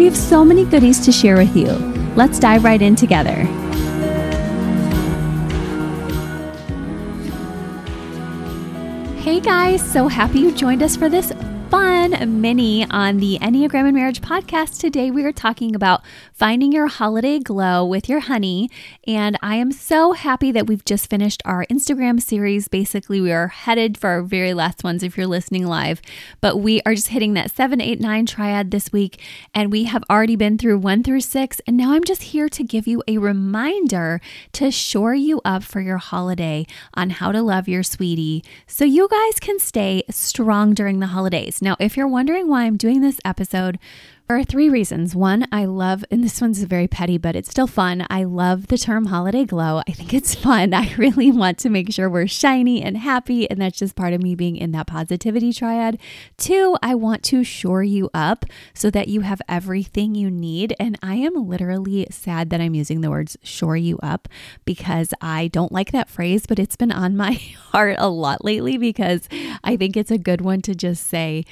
We have so many goodies to share with you. Let's dive right in together. Hey guys, so happy you joined us for this fun mini on the Enneagram and Marriage podcast. Today we are talking about finding your holiday glow with your honey. And I am so happy that we've just finished our Instagram series. Basically, we are headed for our very last ones if you're listening live. But we are just hitting that seven, eight, nine triad this week. And we have already been through one through six. And now I'm just here to give you a reminder to shore you up for your holiday on how to love your sweetie so you guys can stay strong during the holidays. Now, if you're wondering why I'm doing this episode, there are three reasons. One, I love, and this one's very petty, but it's still fun. I love the term holiday glow. I think it's fun. I really want to make sure we're shiny and happy, and that's just part of me being in that positivity triad. Two, I want to shore you up so that you have everything you need. And I am literally sad that I'm using the words shore you up because I don't like that phrase, but it's been on my heart a lot lately because I think it's a good one to just say,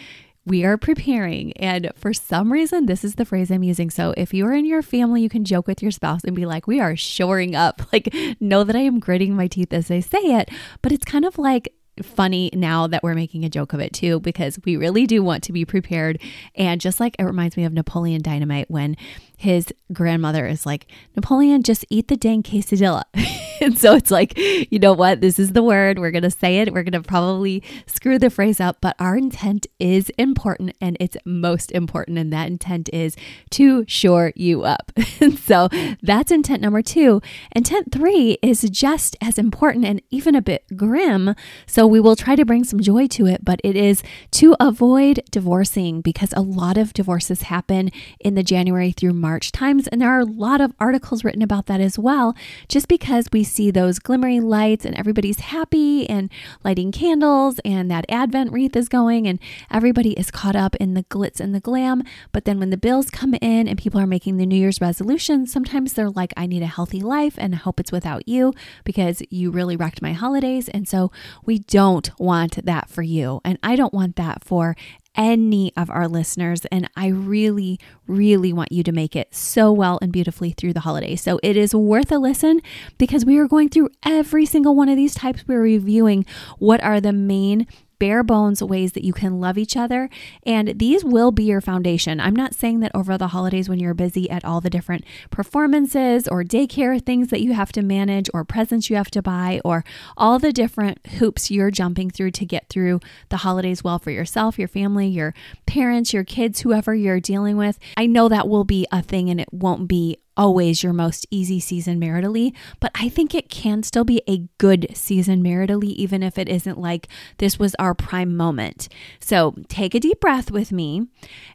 we are preparing. And for some reason, this is the phrase I'm using. So if you're in your family, you can joke with your spouse and be like, we are shoring up. Like, know that I am gritting my teeth as I say it. But it's kind of like, funny now that we're making a joke of it too, because we really do want to be prepared. And just like it reminds me of Napoleon Dynamite when his grandmother is like, Napoleon, just eat the dang quesadilla. and so it's like, you know what? This is the word. We're going to say it. We're going to probably screw the phrase up, but our intent is important and it's most important. And that intent is to shore you up. and so that's intent number two. Intent three is just as important and even a bit grim. So we will try to bring some joy to it, but it is to avoid divorcing because a lot of divorces happen in the January through March times. And there are a lot of articles written about that as well, just because we see those glimmering lights and everybody's happy and lighting candles and that Advent wreath is going and everybody is caught up in the glitz and the glam. But then when the bills come in and people are making the New Year's resolutions, sometimes they're like, I need a healthy life and I hope it's without you because you really wrecked my holidays. And so we don't want that for you. And I don't want that for any of our listeners. And I really, really want you to make it so well and beautifully through the holidays. So it is worth a listen because we are going through every single one of these types. We're reviewing what are the main bare bones ways that you can love each other. And these will be your foundation. I'm not saying that over the holidays when you're busy at all the different performances or daycare things that you have to manage or presents you have to buy or all the different hoops you're jumping through to get through the holidays well for yourself, your family, your parents, your kids, whoever you're dealing with. I know that will be a thing and it won't be always your most easy season maritally, but I think it can still be a good season maritally, even if it isn't like this was our prime moment. So take a deep breath with me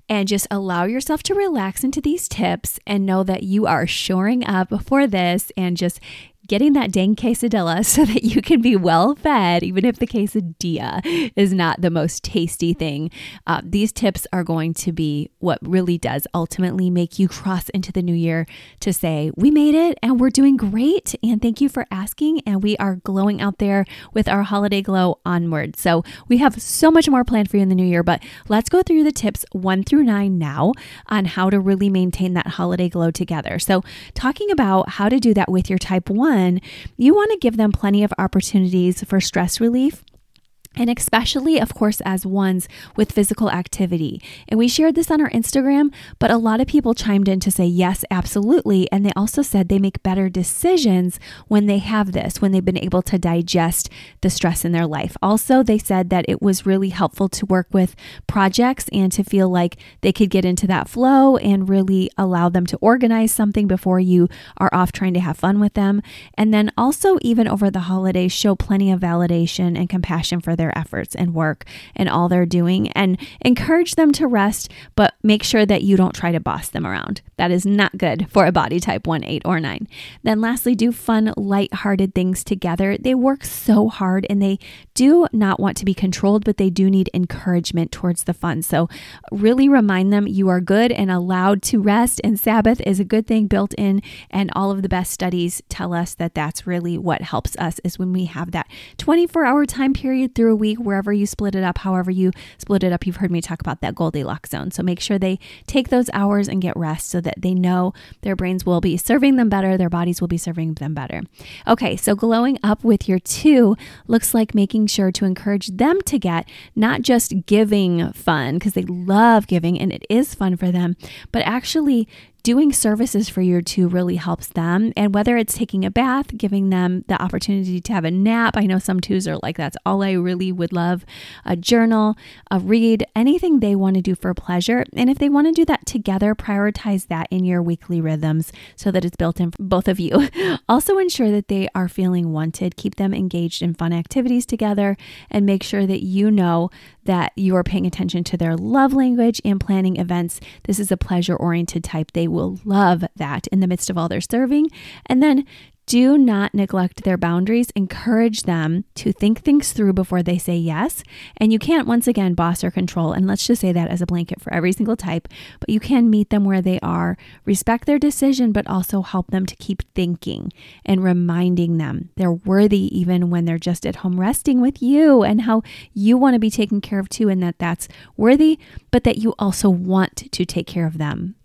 and just allow yourself to relax into these tips and know that you are shoring up for this and just getting that dang quesadilla so that you can be well fed, even if the quesadilla is not the most tasty thing. Uh, these tips are going to be what really does ultimately make you cross into the new year to say, We made it and we're doing great. And thank you for asking. And we are glowing out there with our holiday glow onward. So we have so much more planned for you in the new year, but let's go through the tips one through nine now on how to really maintain that holiday glow together. So, talking about how to do that with your type one you want to give them plenty of opportunities for stress relief and especially, of course, as ones with physical activity. And we shared this on our Instagram, but a lot of people chimed in to say, yes, absolutely. And they also said they make better decisions when they have this, when they've been able to digest the stress in their life. Also, they said that it was really helpful to work with projects and to feel like they could get into that flow and really allow them to organize something before you are off trying to have fun with them. And then also, even over the holidays, show plenty of validation and compassion for their their efforts and work and all they're doing and encourage them to rest, but make sure that you don't try to boss them around. That is not good for a body type 1, 8, or 9. Then, lastly, do fun, light-hearted things together. They work so hard and they do not want to be controlled, but they do need encouragement towards the fun. So, really remind them you are good and allowed to rest, and Sabbath is a good thing built in. And all of the best studies tell us that that's really what helps us is when we have that 24 hour time period through a week, wherever you split it up, however you split it up. You've heard me talk about that Goldilocks zone. So, make sure they take those hours and get rest so that they know their brains will be serving them better, their bodies will be serving them better. Okay, so glowing up with your two looks like making sure to encourage them to get not just giving fun, because they love giving and it is fun for them, but actually doing services for your two really helps them. And whether it's taking a bath, giving them the opportunity to have a nap, I know some twos are like, that's all I really would love. A journal, a read, anything they want to do for pleasure. And if they want to do that together, prioritize that in your weekly rhythms so that it's built in for both of you. also, ensure that they are feeling wanted. Keep them engaged in fun activities together and make sure that you know that you are paying attention to their love language and planning events. This is a pleasure oriented type. They will love that in the midst of all their serving. And then do not neglect their boundaries. Encourage them to think things through before they say yes. And you can't, once again, boss or control. And let's just say that as a blanket for every single type, but you can meet them where they are, respect their decision, but also help them to keep thinking and reminding them they're worthy even when they're just at home resting with you and how you want to be taken care of too, and that that's worthy, but that you also want to take care of them.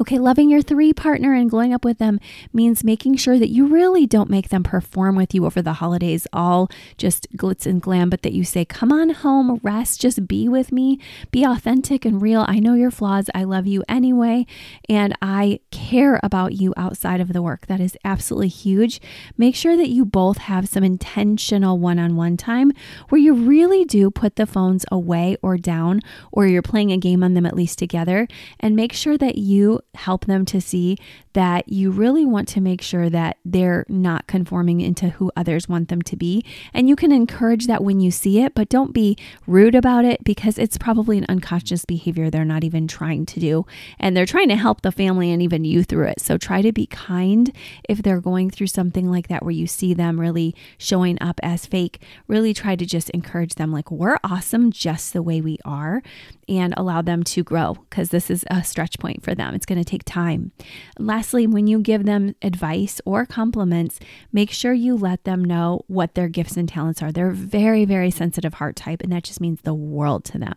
Okay, loving your three partner and glowing up with them means making sure that you really don't make them perform with you over the holidays, all just glitz and glam, but that you say, Come on home, rest, just be with me, be authentic and real. I know your flaws. I love you anyway, and I care about you outside of the work. That is absolutely huge. Make sure that you both have some intentional one on one time where you really do put the phones away or down, or you're playing a game on them at least together, and make sure that you help them to see that you really want to make sure that they're not conforming into who others want them to be. And you can encourage that when you see it, but don't be rude about it because it's probably an unconscious behavior they're not even trying to do. And they're trying to help the family and even you through it. So try to be kind if they're going through something like that where you see them really showing up as fake. Really try to just encourage them, like, we're awesome just the way we are, and allow them to grow because this is a stretch point for them. It's going to take time. Lastly, when you give them advice or compliments, make sure you let them know what their gifts and talents are. They're very, very sensitive heart type, and that just means the world to them.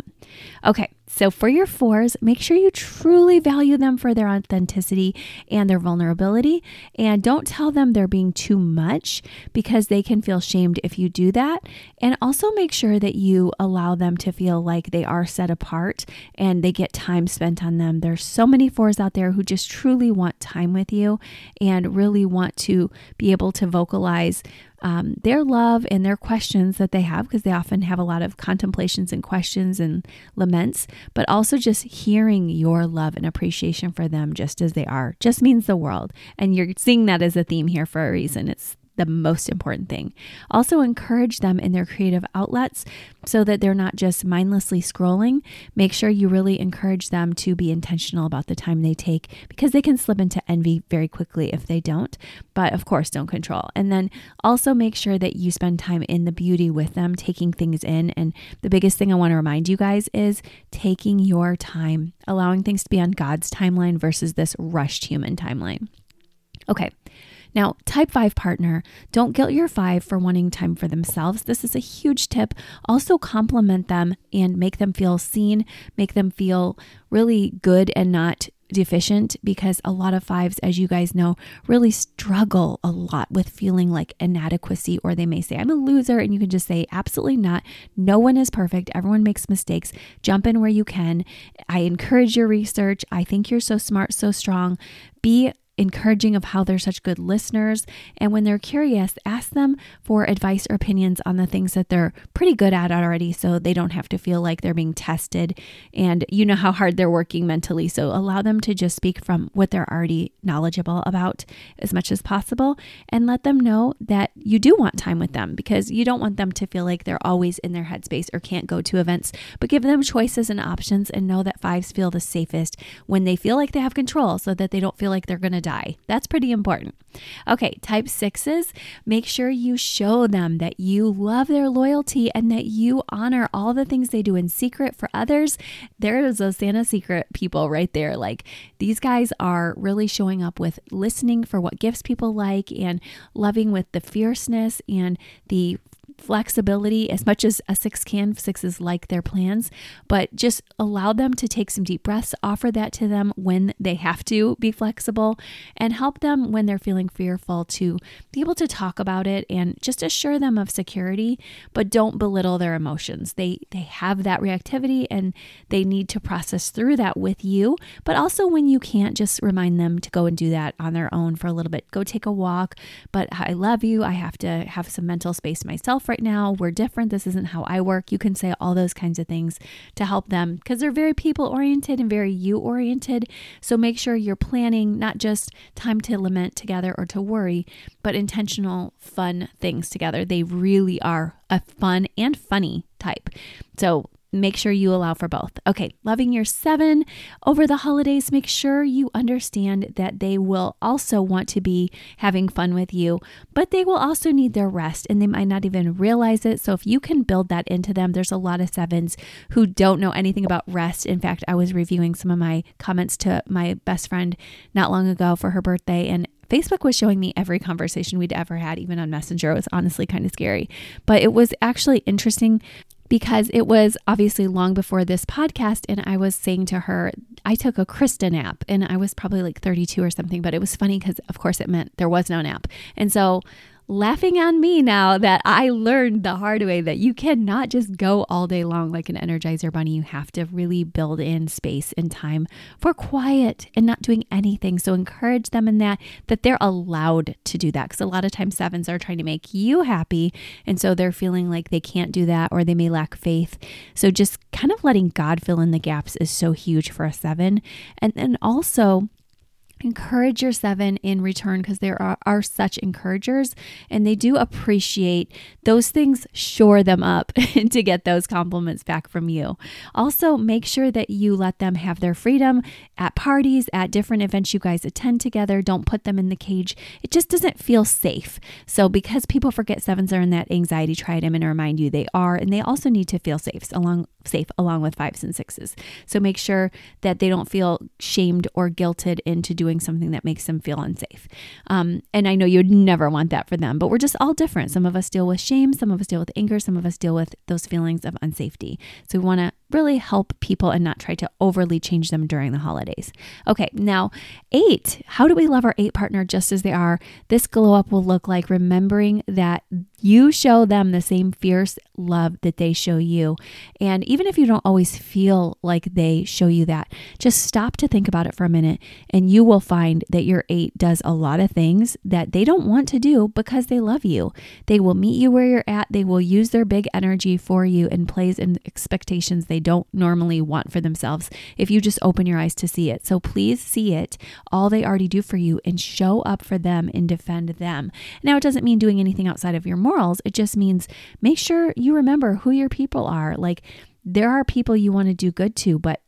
Okay, so, for your fours, make sure you truly value them for their authenticity and their vulnerability. And don't tell them they're being too much because they can feel shamed if you do that. And also make sure that you allow them to feel like they are set apart and they get time spent on them. There's so many fours out there who just truly want time with you and really want to be able to vocalize um, their love and their questions that they have, because they often have a lot of contemplations and questions and laments, but also just hearing your love and appreciation for them just as they are just means the world. And you're seeing that as a theme here for a reason. It's the most important thing. Also, encourage them in their creative outlets so that they're not just mindlessly scrolling. Make sure you really encourage them to be intentional about the time they take because they can slip into envy very quickly if they don't. But of course, don't control. And then also make sure that you spend time in the beauty with them, taking things in. And the biggest thing I want to remind you guys is taking your time, allowing things to be on God's timeline versus this rushed human timeline. Okay. Now, type 5 partner, don't guilt your 5 for wanting time for themselves. This is a huge tip. Also, compliment them and make them feel seen, make them feel really good and not deficient because a lot of fives, as you guys know, really struggle a lot with feeling like inadequacy, or they may say, I'm a loser. And you can just say, absolutely not. No one is perfect. Everyone makes mistakes. Jump in where you can. I encourage your research. I think you're so smart, so strong. Be encouraging of how they're such good listeners. And when they're curious, ask them for advice or opinions on the things that they're pretty good at already so they don't have to feel like they're being tested. And you know how hard they're working mentally. So allow them to just speak from what they're already knowledgeable about as much as possible and let them know that you do want time with them because you don't want them to feel like they're always in their headspace or can't go to events, but give them choices and options and know that fives feel the safest when they feel like they have control so that they don't feel like they're going to die. That's pretty important. Okay, type sixes, make sure you show them that you love their loyalty and that you honor all the things they do in secret for others. There's those Santa secret people right there. Like these guys are really showing up with listening for what gifts people like and loving with the fierceness and the flexibility as much as a six can. Sixes like their plans, but just allow them to take some deep breaths, offer that to them when they have to be flexible, and help them when they're feeling fearful to be able to talk about it and just assure them of security, but don't belittle their emotions. They they have that reactivity and they need to process through that with you, but also when you can't just remind them to go and do that on their own for a little bit. Go take a walk, but I love you. I have to have some mental space myself right now. We're different. This isn't how I work. You can say all those kinds of things to help them because they're very people oriented and very you oriented. So make sure you're planning not just time to lament together or to worry, but intentional, fun things together. They really are a fun and funny type. So make sure you allow for both. Okay, loving your seven over the holidays, make sure you understand that they will also want to be having fun with you, but they will also need their rest and they might not even realize it. So if you can build that into them, there's a lot of sevens who don't know anything about rest. In fact, I was reviewing some of my comments to my best friend not long ago for her birthday and Facebook was showing me every conversation we'd ever had, even on Messenger. It was honestly kind of scary, but it was actually interesting because it was obviously long before this podcast. And I was saying to her, I took a Krista nap and I was probably like 32 or something, but it was funny because, of course, it meant there was no nap. And so laughing on me now that I learned the hard way that you cannot just go all day long like an energizer bunny. You have to really build in space and time for quiet and not doing anything. So encourage them in that, that they're allowed to do that. Because a lot of times sevens are trying to make you happy. And so they're feeling like they can't do that or they may lack faith. So just kind of letting God fill in the gaps is so huge for a seven. And then also, encourage your seven in return because there are, are such encouragers and they do appreciate those things shore them up to get those compliments back from you. Also make sure that you let them have their freedom at parties at different events you guys attend together. Don't put them in the cage. It just doesn't feel safe. So because people forget sevens are in that anxiety triad and remind you they are and they also need to feel safe So along safe along with fives and sixes so make sure that they don't feel shamed or guilted into doing something that makes them feel unsafe. Um, and I know you'd never want that for them, but we're just all different. Some of us deal with shame, some of us deal with anger, some of us deal with those feelings of unsafety. So we want to really help people and not try to overly change them during the holidays. Okay, now eight. How do we love our eight partner just as they are? This glow up will look like remembering that you show them the same fierce love that they show you. And even if you don't always feel like they show you that, just stop to think about it for a minute and you will find that your eight does a lot of things that they don't want to do because they love you. They will meet you where you're at, they will use their big energy for you and plays and expectations they don't normally want for themselves if you just open your eyes to see it. So please see it, all they already do for you, and show up for them and defend them. Now, it doesn't mean doing anything outside of your morals. It just means make sure you remember who your people are. Like, there are people you want to do good to, but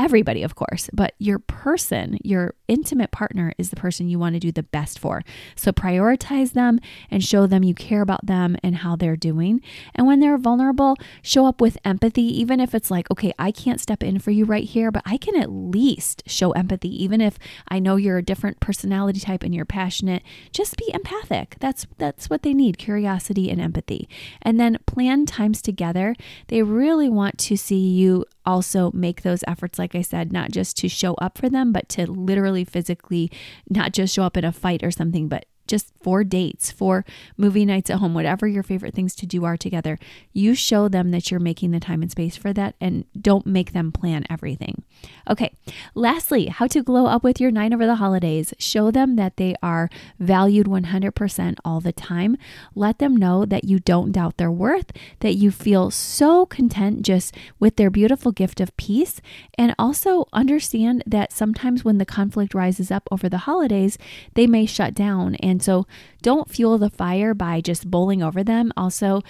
everybody, of course, but your person, your intimate partner is the person you want to do the best for. So prioritize them and show them you care about them and how they're doing. And when they're vulnerable, show up with empathy, even if it's like, okay, I can't step in for you right here, but I can at least show empathy, even if I know you're a different personality type and you're passionate. Just be empathic. That's that's what they need, curiosity and empathy. And then plan times together. They really want to see you also make those efforts, like I said, not just to show up for them, but to literally physically not just show up in a fight or something, but just for dates, for movie nights at home, whatever your favorite things to do are together. You show them that you're making the time and space for that and don't make them plan everything. Okay, lastly, how to glow up with your nine over the holidays. Show them that they are valued 100% all the time. Let them know that you don't doubt their worth, that you feel so content just with their beautiful gift of peace, and also understand that sometimes when the conflict rises up over the holidays, they may shut down. And so don't fuel the fire by just bowling over them. Also,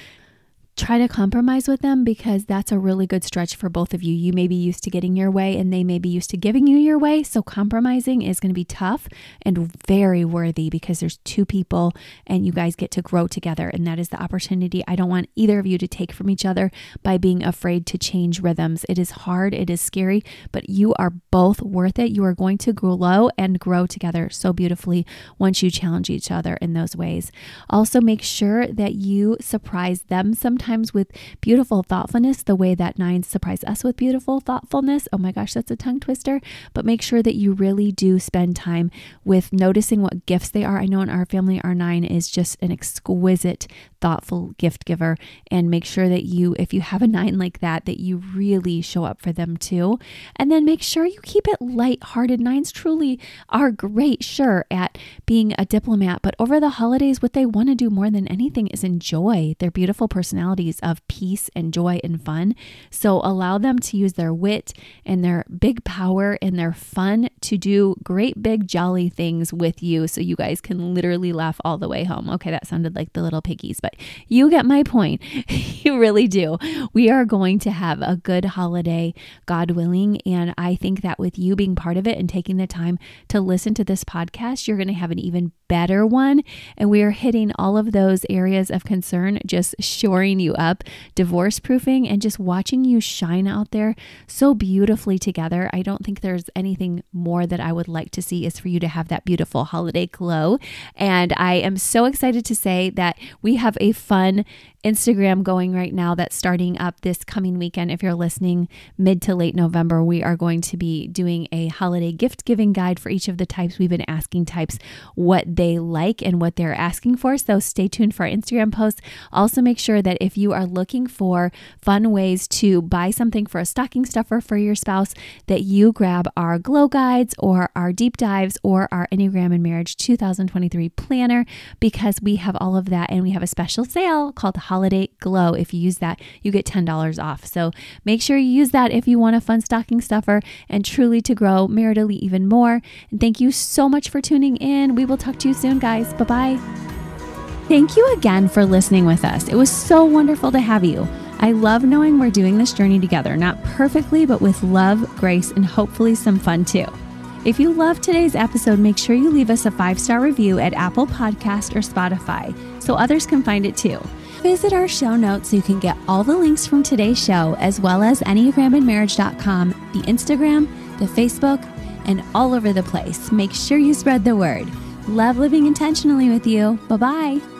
try to compromise with them because that's a really good stretch for both of you. You may be used to getting your way and they may be used to giving you your way. So compromising is going to be tough and very worthy because there's two people and you guys get to grow together. And that is the opportunity I don't want either of you to take from each other by being afraid to change rhythms. It is hard, it is scary, but you are both worth it. You are going to grow and grow together so beautifully once you challenge each other in those ways. Also, make sure that you surprise them sometimes sometimes with beautiful thoughtfulness, the way that nines surprise us with beautiful thoughtfulness. Oh my gosh, that's a tongue twister. But make sure that you really do spend time with noticing what gifts they are. I know in our family, our nine is just an exquisite, thoughtful gift giver. And make sure that you, if you have a nine like that, that you really show up for them too. And then make sure you keep it light-hearted. Nines truly are great, sure, at being a diplomat, but over the holidays, what they want to do more than anything is enjoy their beautiful personality of peace and joy and fun. So allow them to use their wit and their big power and their fun to do great, big, jolly things with you so you guys can literally laugh all the way home. Okay, that sounded like the little piggies, but you get my point. you really do. We are going to have a good holiday, God willing. And I think that with you being part of it and taking the time to listen to this podcast, you're going to have an even better one. And we are hitting all of those areas of concern, just shoring you up, divorce proofing, and just watching you shine out there so beautifully together. I don't think there's anything more that I would like to see is for you to have that beautiful holiday glow. And I am so excited to say that we have a fun Instagram going right now that's starting up this coming weekend. If you're listening mid to late November, we are going to be doing a holiday gift giving guide for each of the types. We've been asking types what they like and what they're asking for. So stay tuned for our Instagram posts. Also, make sure that if you are looking for fun ways to buy something for a stocking stuffer for your spouse, that you grab our glow guides or our deep dives or our Enneagram and Marriage 2023 planner because we have all of that and we have a special sale called Holiday Glow. If you use that, you get $10 off. So make sure you use that if you want a fun stocking stuffer and truly to grow maritally even more. And thank you so much for tuning in. We will talk to you soon, guys. Bye bye. Thank you again for listening with us. It was so wonderful to have you. I love knowing we're doing this journey together, not perfectly, but with love, grace, and hopefully some fun too. If you loved today's episode, make sure you leave us a five star review at Apple Podcast or Spotify so others can find it too. Visit our show notes so you can get all the links from today's show, as well as EnneagramandMarriage.com, the Instagram, the Facebook, and all over the place. Make sure you spread the word. Love living intentionally with you. Bye bye.